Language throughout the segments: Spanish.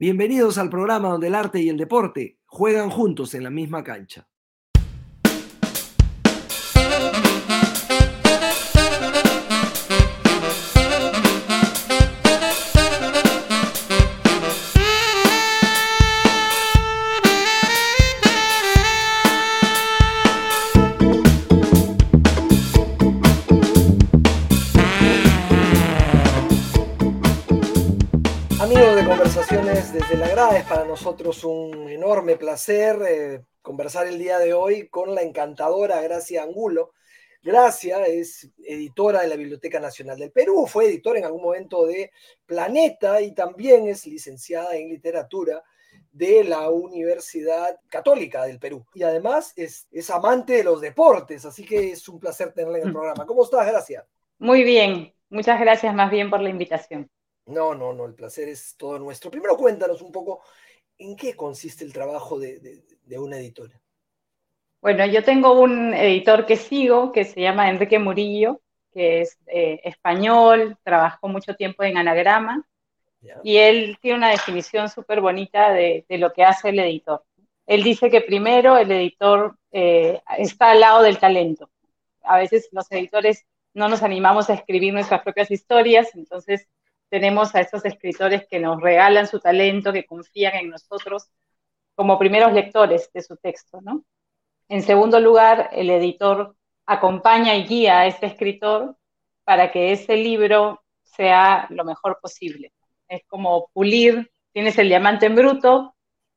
Bienvenidos al programa donde el arte y el deporte juegan juntos en la misma cancha. Desde la grada. Es para nosotros un enorme placer eh, conversar el día de hoy con la encantadora Gracia Angulo. Gracia es editora de la Biblioteca Nacional del Perú, fue editora en algún momento de Planeta y también es licenciada en literatura de la Universidad Católica del Perú. Y además es, es amante de los deportes, así que es un placer tenerla en el mm. programa. ¿Cómo estás, Gracia? Muy bien, muchas gracias más bien por la invitación. No, no, no, el placer es todo nuestro. Primero cuéntanos un poco en qué consiste el trabajo de, una editora. Bueno, yo tengo un editor que sigo que se llama Enrique Murillo, que es eh, español, trabajó mucho tiempo en anagrama y él tiene una definición súper bonita de, lo que hace el editor. Él dice que primero el editor eh, está al lado del talento. A veces los editores no nos animamos a escribir nuestras propias historias, entonces tenemos a estos escritores que nos regalan su talento, que confían en nosotros como primeros lectores de su texto. En segundo lugar, el editor acompaña y guía a este escritor para que ese libro sea lo mejor posible. Es como pulir, tienes el diamante en bruto,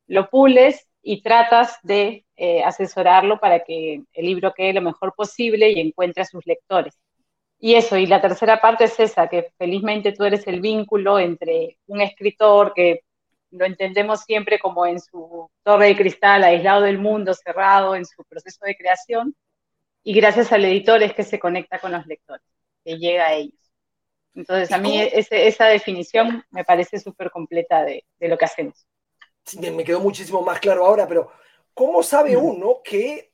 lo pules y tratas de eh, asesorarlo para que el libro quede lo mejor posible y encuentre a sus lectores. Y eso, y la tercera parte es esa, que felizmente tú eres el vínculo entre un escritor que lo entendemos siempre como en su torre de cristal, aislado del mundo, cerrado en su proceso de creación, y gracias al editor es que se conecta con los lectores, que llega a ellos. Entonces, a mí esa definición me parece súper completa de, lo que hacemos. Sí, me quedó muchísimo más claro ahora, pero ¿cómo sabe uno que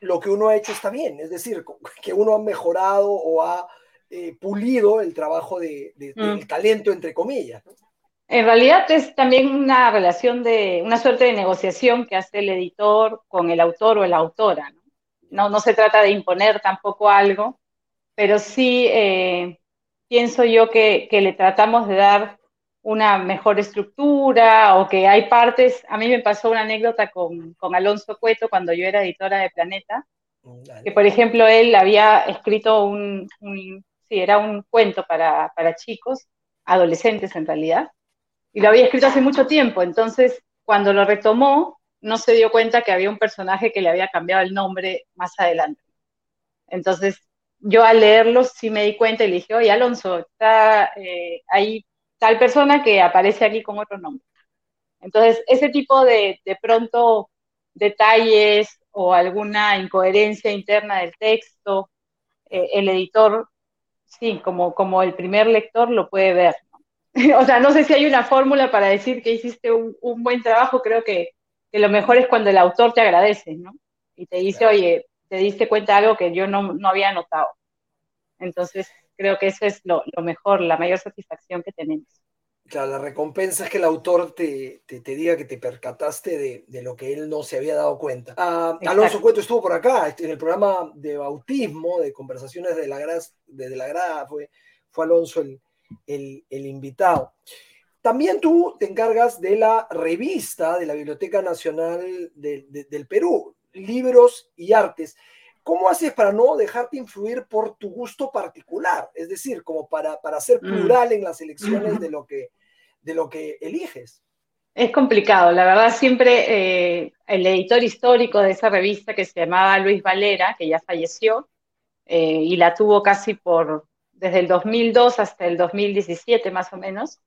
lo que uno ha hecho está bien, es decir, que uno ha mejorado o ha eh, pulido el trabajo de, mm. del talento, entre comillas. En realidad es también una relación de, una suerte de negociación que hace el editor con el autor o la autora. No, no, se trata de imponer tampoco algo, pero sí eh, pienso yo que, que le tratamos de dar una mejor estructura o que hay partes, a mí me pasó una anécdota con, con Alonso Cueto cuando yo era editora de Planeta, mm, que por ejemplo él había escrito un, sí, era un cuento para, para chicos, adolescentes en realidad, y lo había escrito hace mucho tiempo, entonces cuando lo retomó no se dio cuenta que había un personaje que le había cambiado el nombre más adelante. Entonces yo al leerlo sí me di cuenta y le dije, oye Alonso, está eh, ahí tal persona que aparece aquí con otro nombre. Entonces, ese tipo de, de pronto detalles o alguna incoherencia interna del texto, eh, el editor, sí, como, como el primer lector lo puede ver. o sea, no sé si hay una fórmula para decir que hiciste un, buen trabajo, creo que, lo mejor es cuando el autor te agradece, ¿no? Y te dice, oye, te diste cuenta de algo que yo no, no había notado. Entonces, creo que eso es lo, mejor, la mayor satisfacción que tenemos. Claro, la recompensa es que el autor te, te, diga que te percataste de, de, lo que él no se había dado cuenta. Ah, Alonso Cueto estuvo por acá, este, en el programa de bautismo, de conversaciones de la grada, de, la grada fue, fue Alonso el, el, el, invitado. También tú te encargas de la revista de la Biblioteca Nacional del Perú, Libros y Artes. ¿Cómo haces para no dejarte influir por tu gusto particular? Es decir, como para, para ser mm. plural en las elecciones de lo que, de lo que eliges. Es complicado, la verdad siempre eh, el editor histórico de esa revista que se llamaba Luis Valera, que ya falleció, eh, y la tuvo casi por desde el 2002 hasta el 2017 más o menos,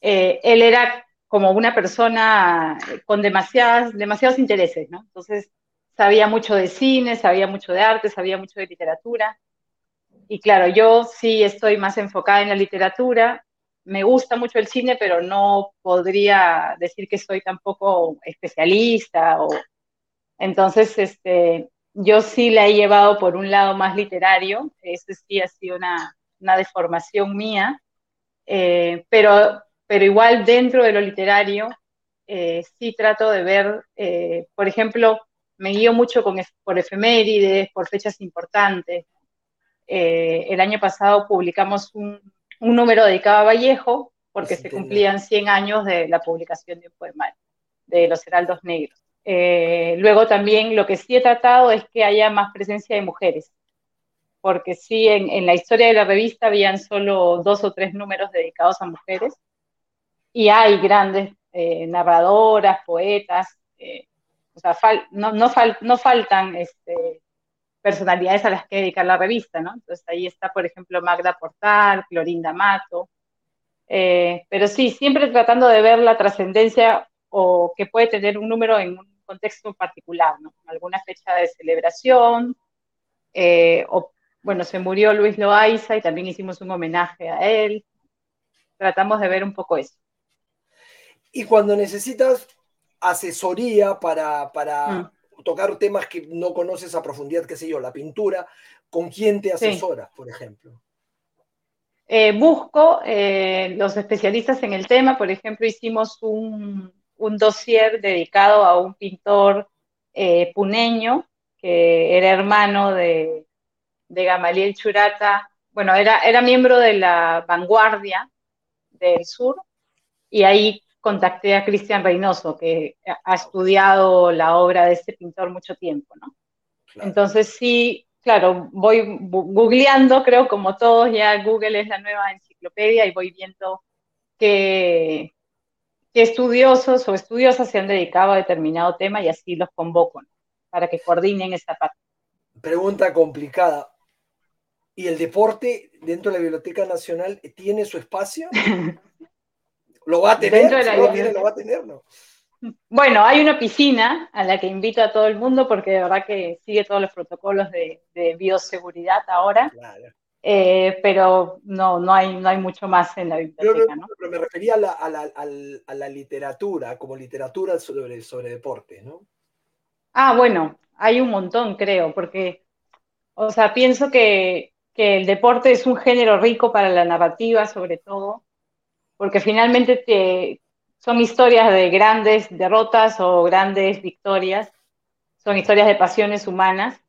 eh, él era como una persona con demasiadas, demasiados intereses, ¿no? Entonces sabía mucho de cine, sabía mucho de arte, sabía mucho de literatura. Y claro, yo sí estoy más enfocada en la literatura. Me gusta mucho el cine, pero no podría decir que soy tampoco especialista. O... Entonces, este, yo sí la he llevado por un lado más literario. Eso sí ha sido una, una deformación mía. Eh, pero pero igual dentro de lo literario eh, sí trato de ver, eh, por ejemplo, me guío mucho con, por efemérides, por fechas importantes. Eh, el año pasado publicamos un, número dedicado a Vallejo porque se cumplían 100 años de la publicación de un poema de los Heraldos Negros. luego también lo que sí he tratado es que haya más presencia de mujeres, porque sí, en, en, la historia de la revista habían solo dos o tres números dedicados a mujeres, y hay grandes eh, narradoras, poetas, eh, o sea, no, no, faltan este, personalidades a las que dedicar la revista, ¿no? Entonces ahí está, por ejemplo, Magda Portal, Florinda Mato, eh, pero sí, siempre tratando de ver la trascendencia o que puede tener un número en un contexto particular, ¿no? Alguna fecha de celebración, o bueno, se murió Luis Loaiza y también hicimos un homenaje a él. Tratamos de ver un poco eso. Y cuando necesitas asesoría para, mm. tocar temas que no conoces a profundidad, qué sé yo, la pintura, ¿con quién te asesoras, por ejemplo? Eh, busco eh, los especialistas en el tema, por ejemplo, hicimos un, un dossier dedicado a un pintor eh, puneño que era hermano de, de Gamaliel Churata, bueno, era, era miembro de la vanguardia del sur, y ahí contacté a Cristian Reynoso, que ha estudiado la obra de este pintor mucho tiempo, ¿no? Entonces sí, claro, voy googleando, creo como todos, ya Google es la nueva enciclopedia y voy viendo qué, estudiosos o estudiosas se han dedicado a determinado tema y así los convoco, Para que coordinen esa parte. Pregunta complicada. ¿Y el deporte dentro de la Biblioteca Nacional tiene su espacio? Lo va a tener, lo va a tener, ¿no? Bueno, hay una piscina a la que invito a todo el mundo porque de verdad que sigue todos los protocolos de, bioseguridad ahora. Eh, pero no, no hay, no hay mucho más en la biblioteca. ¿no? Pero me refería a la, a, la, a la, literatura, como literatura sobre, sobre deporte, ¿no? Ah, bueno, hay un montón, creo, porque, o sea, pienso que, que el deporte es un género rico para la narrativa, sobre todo, porque finalmente te, son historias de grandes derrotas o grandes victorias, son historias de pasiones humanas.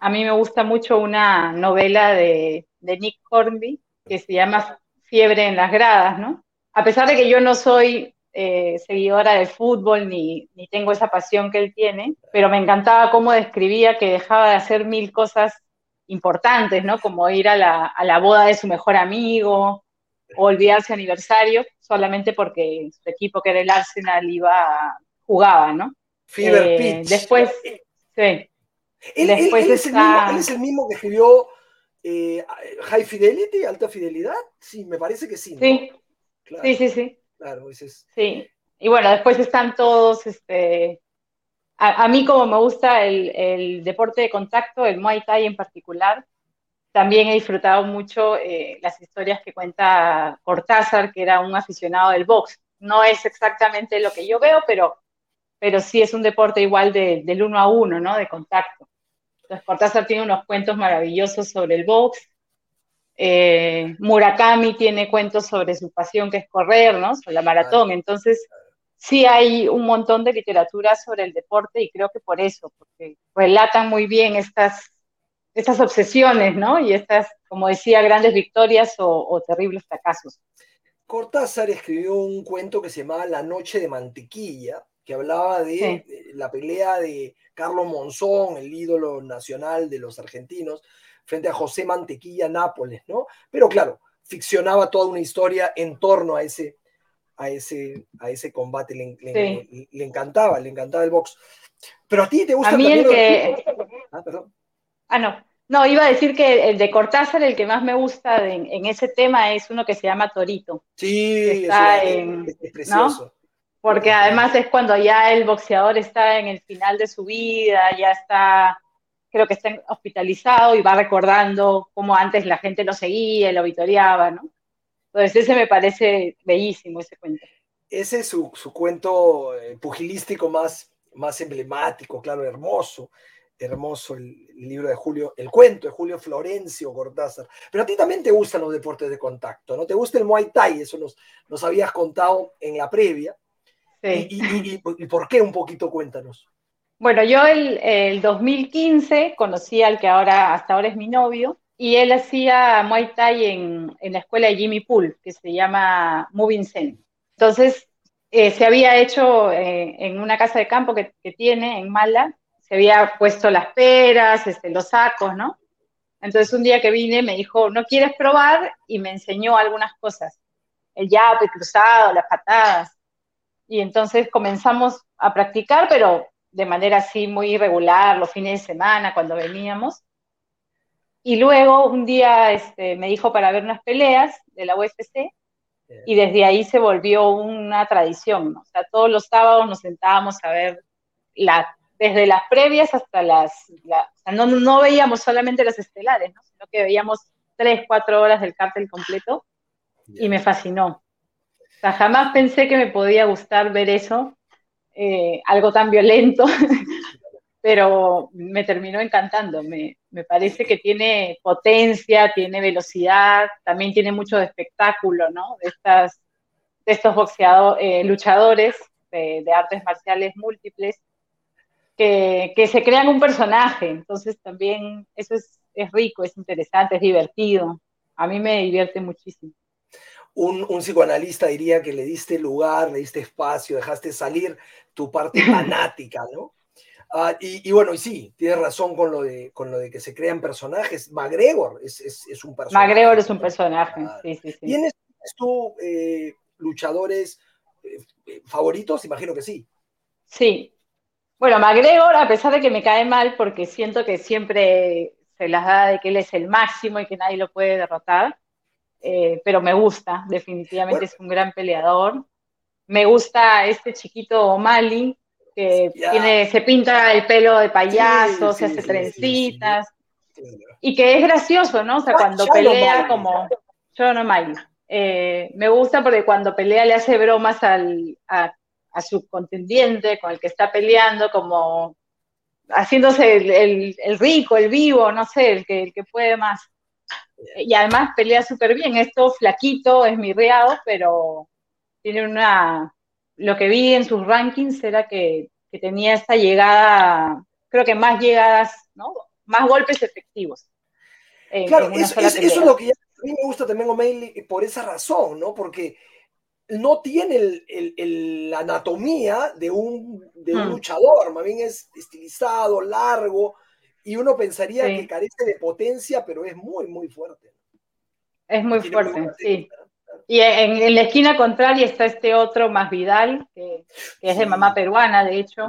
A mí me gusta mucho una novela de, Nick Hornby que se llama Fiebre en las gradas, ¿no? A pesar de que yo no soy eh, seguidora del fútbol ni, ni, tengo esa pasión que él tiene, pero me encantaba cómo describía que dejaba de hacer mil cosas importantes, ¿no? Como ir a la, a la boda de su mejor amigo, o olvidarse aniversario solamente porque su equipo, que era el Arsenal, iba, jugaba, ¿no? Fever eh, Pitch. Después, sí. Él, después es el mismo, que escribió eh, High Fidelity, Alta Fidelidad. Sí, me parece que sí. Sí. sí, sí, sí. Claro, ese es. Sí. Y bueno, después están todos, este, a, mí como me gusta el, el, deporte de contacto, el Muay Thai en particular, también he disfrutado mucho eh, las historias que cuenta Cortázar, que era un aficionado del box. No es exactamente lo que yo veo, pero, pero sí es un deporte igual de, del uno a uno, ¿no? De contacto. Entonces, Cortázar tiene unos cuentos maravillosos sobre el box. Eh, Murakami tiene cuentos sobre su pasión que es correr, ¿no? Sobre la maratón. Entonces, sí hay un montón de literatura sobre el deporte y creo que por eso, porque relatan muy bien estas estas obsesiones, ¿no? Y estas, como decía, grandes victorias o, terribles fracasos. Cortázar escribió un cuento que se llamaba La Noche de Mantequilla, que hablaba de, la pelea de Carlos Monzón, el ídolo nacional de los argentinos, frente a José Mantequilla Nápoles, ¿no? Pero claro, ficcionaba toda una historia en torno a ese, a ese, a ese combate. Le, encantaba, le encantaba el box. Pero a ti te gusta a mí el que... Ah, perdón. Ah, no. No, iba a decir que el de Cortázar, el que más me gusta en, ese tema es uno que se llama Torito. Sí, está es, precioso. Porque además es cuando ya el boxeador está en el final de su vida, ya está, creo que está hospitalizado y va recordando cómo antes la gente lo seguía, lo vitoreaba, ¿no? Entonces ese me parece bellísimo, ese cuento. Ese es su, cuento eh, pugilístico más, más emblemático, claro, hermoso. Hermoso el, libro de Julio, el cuento de Julio Florencio Cortázar. Pero a ti también te gustan los deportes de contacto, ¿no? Te gusta el Muay Thai, eso nos, nos habías contado en la previa. Sí. Y, por qué un poquito cuéntanos? Bueno, yo el, el 2015 conocí al que ahora, hasta ahora es mi novio, y él hacía Muay Thai en, en la escuela de Jimmy Pool, que se llama Moving Zen. Entonces, eh, se había hecho eh, en una casa de campo que, que, tiene en Mala, se había puesto las peras, este, los sacos, ¿no? Entonces un día que vine me dijo, ¿no quieres probar? Y me enseñó algunas cosas, el yape cruzado, las patadas. Y entonces comenzamos a practicar, pero de manera así muy irregular, los fines de semana, cuando veníamos. Y luego un día este, me dijo para ver unas peleas de la UFC y desde ahí se volvió una tradición, ¿no? O sea, todos los sábados nos sentábamos a ver la, desde las previas hasta las, o sea, no, no, veíamos solamente las estelares, ¿no? Sino que veíamos tres, cuatro horas del cártel completo y me fascinó. O sea, jamás pensé que me podía gustar ver eso, eh, algo tan violento, pero me terminó encantando. Me, me, parece que tiene potencia, tiene velocidad, también tiene mucho de espectáculo, ¿no? De, estas, de estos boxeadores, eh, luchadores de, de, artes marciales múltiples que, que, se crean un personaje. Entonces también eso es, es rico, es interesante, es divertido. A mí me divierte muchísimo. Un, un, psicoanalista diría que le diste lugar, le diste espacio, dejaste salir tu parte fanática, ¿no? Ah, y, bueno, y sí, tienes razón con lo de, con lo de que se crean personajes. McGregor es, es, es un personaje. McGregor es un personaje, sí, sí, sí. ¿Tienes tú eh, luchadores eh, favoritos? Imagino que sí. Sí. Bueno, McGregor, a pesar de que me cae mal, porque siento que siempre se las da de que él es el máximo y que nadie lo puede derrotar, eh, pero me gusta, definitivamente es un gran peleador. Me gusta este chiquito O'Malley, que tiene, se pinta el pelo de payaso, se hace trencitas, y que es gracioso, ¿no? O sea, cuando pelea como yo no eh, me gusta porque cuando pelea le hace bromas al, a, su contendiente con el que está peleando, como haciéndose el, el, rico, el vivo, no sé, el que, el que puede más. Y además pelea súper bien, esto flaquito, es mirreado, pero tiene una, lo que vi en sus rankings era que, tenía esta llegada, creo que más llegadas, ¿no? Más golpes efectivos. claro, eso, es lo que a mí me gusta también O'Malley por esa razón, ¿no? Porque no tiene el, la anatomía de un, de un hmm. luchador, más bien es estilizado, largo, y uno pensaría que carece de potencia, pero es muy, muy fuerte. Es muy fuerte, sí. Y en, la esquina contraria está este otro más Vidal, que, es de mamá peruana, de hecho,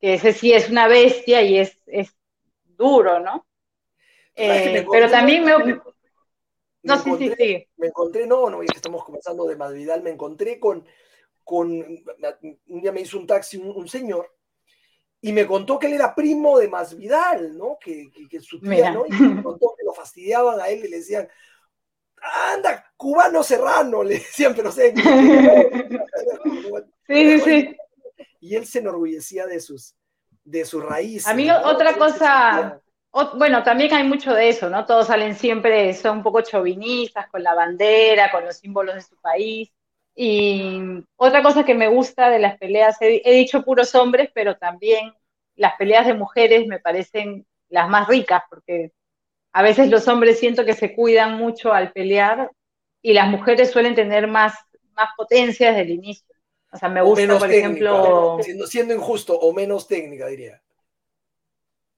que ese sí es una bestia y es, es duro, ¿no? Eh, pero también me... no, sí, sí, sí. Me encontré, no, no, que estamos comenzando de Vidal, me encontré con, con, un día me hizo un taxi un, señor y me contó que él era primo de Masvidal, ¿no? Que, que, su tía, ¿no? Y me contó que lo fastidiaban a él y le decían, anda, cubano serrano, le decían, pero sé. sí, sí, sí. Y él se enorgullecía de sus, de sus raíces. A mí otra cosa, bueno, también hay mucho de eso, ¿no? Todos salen siempre, son un poco chauvinistas con la bandera, con los símbolos de su país. Y otra cosa que me gusta de las peleas, he, he dicho puros hombres, pero también las peleas de mujeres me parecen las más ricas, porque a veces los hombres siento que se cuidan mucho al pelear y las mujeres suelen tener más, más potencia desde el inicio. O sea, me gusta, por ejemplo... Siendo, injusto, o menos técnica, diría.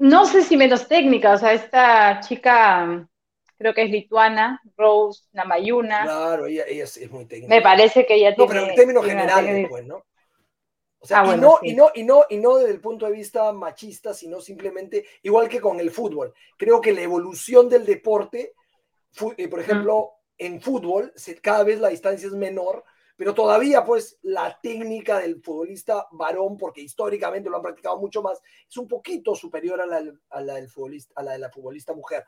No sé si menos técnica, o sea, esta chica, creo que es lituana, Rose Namayuna. Claro, ella, es, muy técnica. Me parece que ella no, pero en términos generales, pues, ¿no? O sea, ah, y, no, y, no, y, no, y no desde el punto de vista machista, sino simplemente, igual que con el fútbol. Creo que la evolución del deporte, eh, por ejemplo, en fútbol, cada vez la distancia es menor, pero todavía pues la técnica del futbolista varón, porque históricamente lo han practicado mucho más, es un poquito superior a la, a la del futbolista, a la de la futbolista mujer.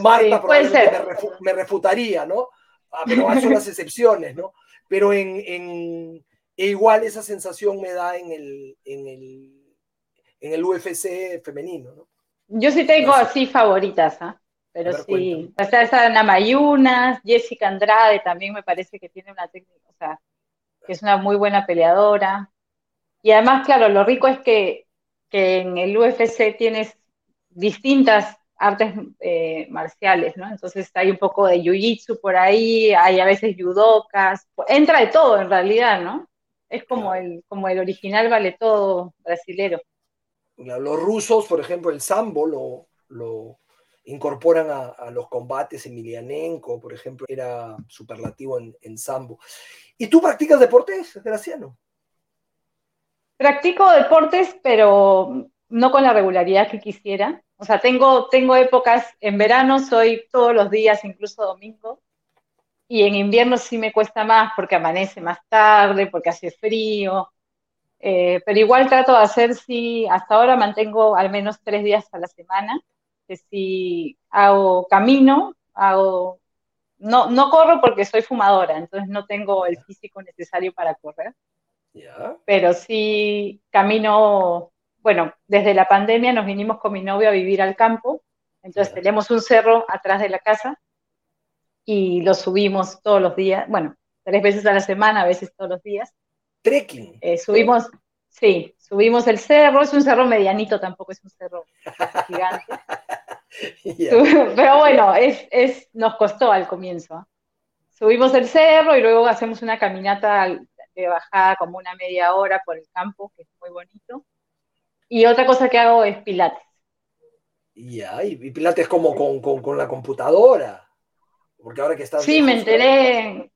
Marta probablemente me, refutaría, ¿no? Ah, pero son las excepciones, ¿no? Pero en, en e igual esa sensación me da en el, en el, en el UFC femenino, ¿no? Yo sí tengo así favoritas, ¿ah? Pero sí, o sea, esa Ana Mayunas, Jessica Andrade también me parece que tiene una técnica, o sea, que es una muy buena peleadora. Y además, claro, lo rico es que, que en el UFC tienes distintas artes eh, marciales, ¿no? Entonces hay un poco de jiu-jitsu por ahí, hay a veces judokas, entra de todo en realidad, ¿no? Es como el, como el original vale todo brasilero. Los rusos, por ejemplo, el sambo lo, lo incorporan a, los combates. Emilianenko, por ejemplo, era superlativo en, sambo. ¿Y tú practicas deportes, Graciano? Practico deportes, pero no con la regularidad que quisiera. O sea, tengo, tengo épocas, en verano soy todos los días, incluso domingo, y en invierno sí me cuesta más porque amanece más tarde, porque hace frío, eh, pero igual trato de hacer, sí, hasta ahora mantengo al menos tres días a la semana, que si hago camino, hago, no, no corro porque soy fumadora, entonces no tengo el físico necesario para correr, pero sí camino bueno, desde la pandemia nos vinimos con mi novio a vivir al campo, entonces tenemos un cerro atrás de la casa y lo subimos todos los días, bueno, tres veces a la semana, a veces todos los días. Trekking. Eh, subimos, sí, subimos el cerro, es un cerro medianito, tampoco es un cerro gigante. Pero bueno, es, es, nos costó al comienzo. Subimos el cerro y luego hacemos una caminata de bajada como una media hora por el campo, que es muy bonito. Y otra cosa que hago es pilates. Ya, y pilates como con, la computadora. Porque ahora que estás... Sí, me enteré,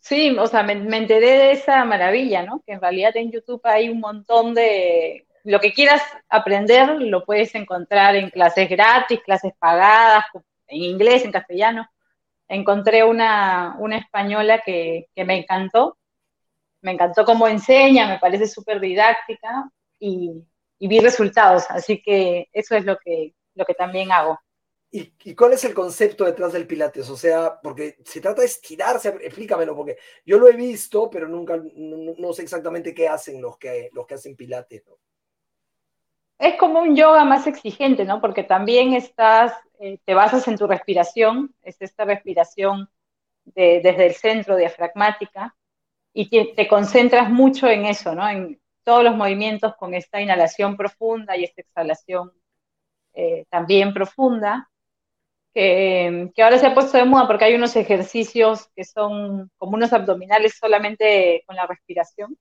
sí, o sea, me, enteré de esa maravilla, ¿no? Que en realidad en YouTube hay un montón de... Lo que quieras aprender lo puedes encontrar en clases gratis, clases pagadas, en inglés, en castellano. Encontré una, una española que, que me encantó. Me encantó cómo enseña, me parece súper didáctica y, y vi resultados. Así que eso es lo que, lo que también hago. ¿Y, cuál es el concepto detrás del Pilates? O sea, porque se trata de estirarse, explícamelo, porque yo lo he visto, pero nunca, no, sé exactamente qué hacen los que, los que hacen Pilates. Es como un yoga más exigente, ¿no? Porque también estás, eh, te basas en tu respiración, es esta respiración desde el centro diafragmática, y te, te, concentras mucho en eso, ¿no? En, todos los movimientos con esta inhalación profunda y esta exhalación eh, también profunda, que, ahora se ha puesto de moda porque hay unos ejercicios que son como unos abdominales solamente con la respiración.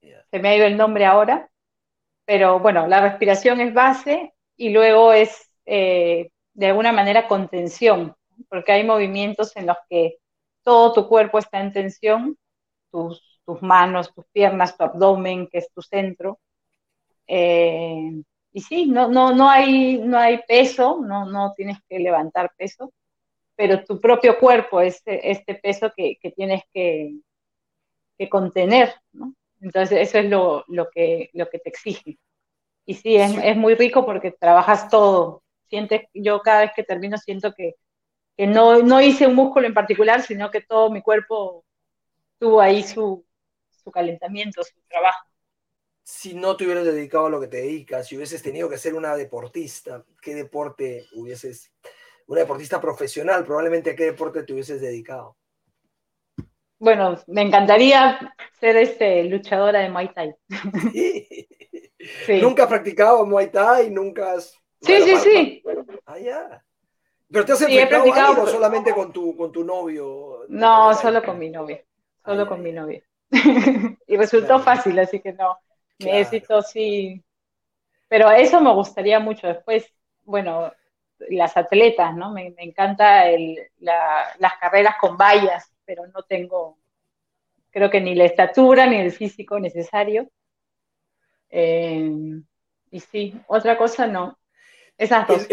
Se me ha ido el nombre ahora, pero bueno, la respiración es base y luego es eh, de alguna manera contención, porque hay movimientos en los que todo tu cuerpo está en tensión, tus tus manos, tus piernas, tu abdomen, que es tu centro. Eh, y sí, no, no, no, hay, no hay peso, no, no tienes que levantar peso, pero tu propio cuerpo es este peso que, tienes que, contener, Entonces eso es lo, que, lo que te exige. Y sí, es, muy rico porque trabajas todo. Sientes, yo cada vez que termino siento que, no, no hice un músculo en particular, sino que todo mi cuerpo tuvo ahí su, su calentamiento, su trabajo. Si no te hubieras dedicado a lo que te dedicas, si hubieses tenido que ser una deportista, ¿qué deporte hubieses, una deportista profesional, probablemente a qué deporte te hubieses dedicado? Bueno, me encantaría ser este, luchadora de Muay Thai. ¿Nunca has practicado Muay Thai? ¿Nunca has... Sí, sí, sí. Ah, ya. ¿Pero te has enfrentado solamente con tu, con tu novio? No, solo con mi novio. Solo con mi novio. y resultó fácil, así que no, necesito sí. Pero eso me gustaría mucho. Después, bueno, las atletas, ¿no? Me, encanta las carreras con vallas, pero no tengo, creo que ni la estatura ni el físico necesario. Eh, y sí, otra cosa no. Esas dos.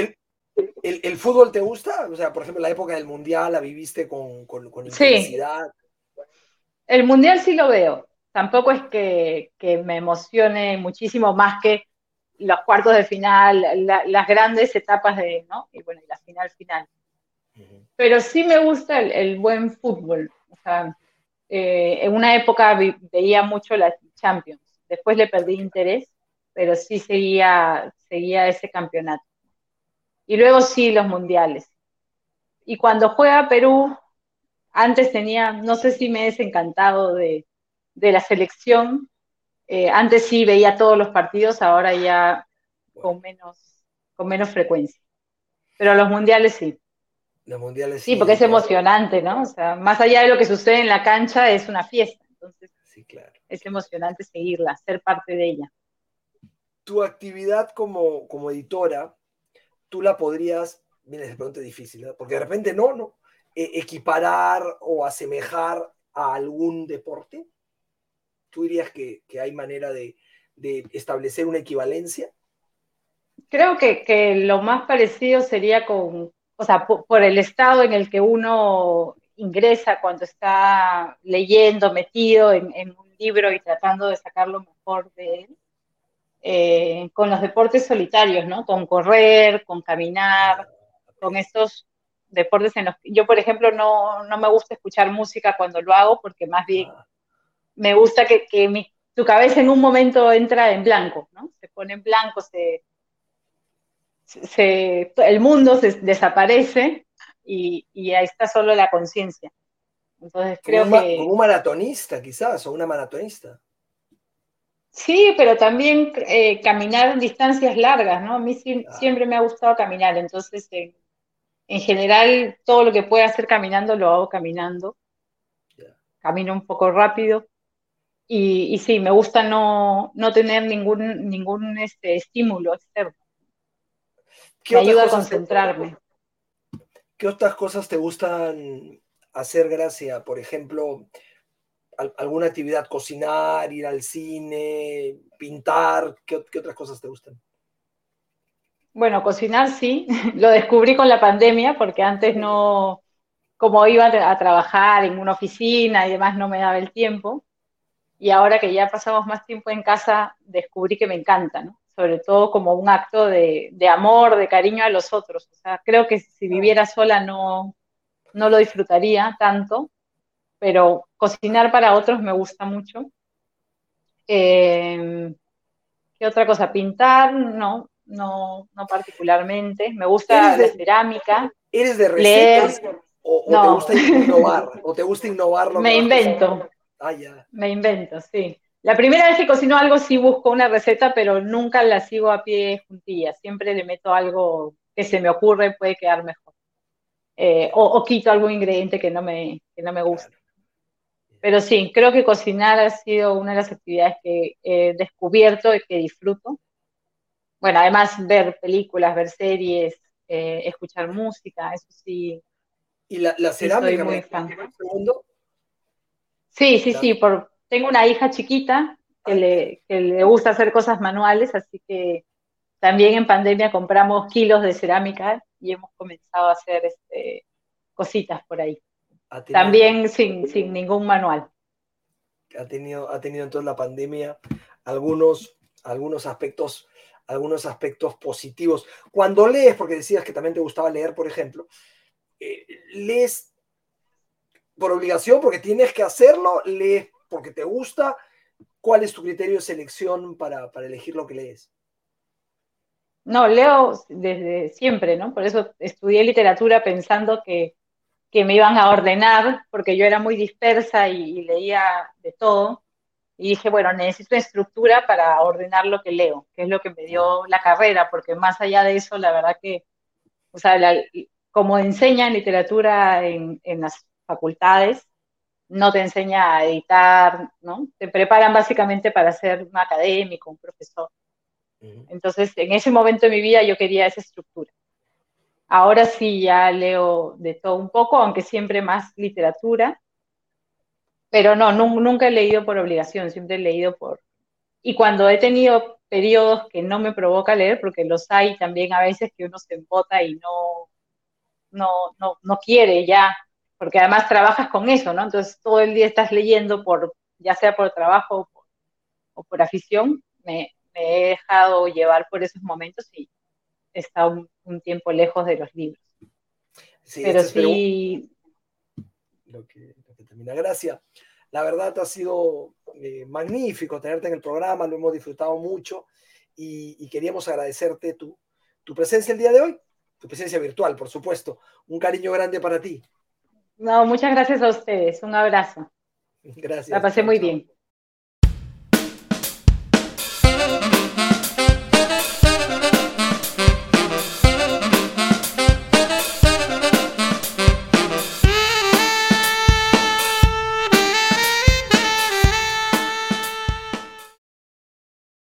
¿El, fútbol te gusta? O sea, por ejemplo, la época del Mundial la viviste con, con, intensidad. El mundial sí lo veo. Tampoco es que, me emocione muchísimo más que los cuartos de final, las grandes etapas de, ¿no? Y bueno, y la final final. Pero sí me gusta el, buen fútbol. O sea, eh, en una época veía mucho la Champions. Después le perdí interés. pero sí seguía, seguía ese campeonato. Y luego sí los mundiales. Y cuando juega Perú, antes tenía, no sé si me he desencantado de, de la selección, eh, antes sí veía todos los partidos, ahora ya con menos, con menos frecuencia. Pero los mundiales sí. Los mundiales sí. porque es emocionante, ¿no? O sea, más allá de lo que sucede en la cancha, es una fiesta. Entonces, sí, claro. es emocionante seguirla, ser parte de ella. Tu actividad como, como editora, tú la podrías, mira, es pregunta difícil, ¿no? porque de repente no, no, e, equiparar o asemejar a algún deporte. ¿Tú dirías que, que hay manera de, de establecer una equivalencia? creo que, lo más parecido sería con, o sea, por, el estado en el que uno ingresa cuando está leyendo, metido en, un libro y tratando de sacar lo mejor de él, eh, con los deportes solitarios, ¿no? Con correr, con caminar, con estos deportes en los que yo, por ejemplo, no, no me gusta escuchar música cuando lo hago porque más bien ah. me gusta que, que mi, tu cabeza en un momento entra en blanco, ¿no? Se pone en blanco, se, se, el mundo se desaparece y, ahí está solo la conciencia. Entonces creo que... Como un maratonista quizás, o una maratonista. Sí, pero también eh, caminar en distancias largas, ¿no? A mí ah. siempre me ha gustado caminar, entonces en general todo lo que pueda hacer caminando lo hago caminando. Camino un poco rápido. Y, sí, me gusta no, tener ningún, ningún este, estímulo externo me ayuda a concentrarme. ¿Qué otras cosas te gustan hacer, Gracia? Por ejemplo, alguna actividad, cocinar, ir al cine, pintar, ¿qué, otras cosas te gustan? Bueno, cocinar sí, lo descubrí con la pandemia porque antes no, como iba a trabajar en una oficina y demás, no me daba el tiempo. Y ahora que ya pasamos más tiempo en casa, descubrí que me encanta, ¿no? Sobre todo como un acto de, amor, de cariño a los otros. O sea, creo que si viviera sola no, no lo disfrutaría tanto, pero cocinar para otros me gusta mucho. Em, ¿Qué otra cosa? Pintar, no, no, no particularmente. Me gusta la cerámica. ¿Eres de recetas o, te gusta innovar? ¿O te gusta innovar Me invento. Ah, ya. Me invento, sí. La primera vez que cocino algo sí busco una receta, pero nunca la sigo a pie juntilla. Siempre le meto algo que se me ocurre, puede quedar mejor. Eh, o, quito algún ingrediente que no me, que no me gusta. Pero sí, creo que cocinar ha sido una de las actividades que he descubierto y que disfruto. Bueno, además ver películas, ver series, eh, escuchar música, eso sí. ¿Y la, la cerámica? muy fan. Sí, sí, sí, por, tengo una hija chiquita que le, le gusta hacer cosas manuales, así que también en pandemia compramos kilos de cerámica y hemos comenzado a hacer este, cositas por ahí. También sin, sin, ningún manual. Ha tenido, ha tenido entonces la pandemia algunos, algunos aspectos algunos aspectos positivos. Cuando lees, porque decías que también te gustaba leer, por ejemplo, eh, lees por obligación, porque tienes que hacerlo, lees porque te gusta? ¿Cuál es tu criterio de selección para, elegir lo que lees? No, leo desde siempre, ¿no? Por eso estudié literatura pensando que, me iban a ordenar, porque yo era muy dispersa y, leía de todo. Y dije, bueno, necesito estructura para ordenar lo que leo, que es lo que me dio la carrera, porque más allá de eso, la verdad que, o sea, como enseñan literatura en, en las facultades, no te enseña a editar, ¿no? Te preparan básicamente para ser un académico, un profesor. Entonces, en ese momento de mi vida yo quería esa estructura. Ahora sí ya leo de todo un poco, aunque siempre más literatura, pero no, nunca he leído por obligación, siempre he leído por... Y cuando he tenido periodos que no me provoca leer, porque los hay también a veces que uno se embota y no, no, no, no quiere ya porque además trabajas con eso, ¿no? Entonces todo el día estás leyendo, por, ya sea por trabajo o por, afición, me, he dejado llevar por esos momentos y he estado un, tiempo lejos de los libros. Pero este sí... Lo que, termina. Gracias. La verdad ha sido eh, magnífico tenerte en el programa, lo hemos disfrutado mucho y, queríamos agradecerte tu, tu presencia el día de hoy, tu presencia virtual, por supuesto. Un cariño grande para ti. No, muchas gracias a ustedes. Un abrazo. Gracias. La pasé muy bien.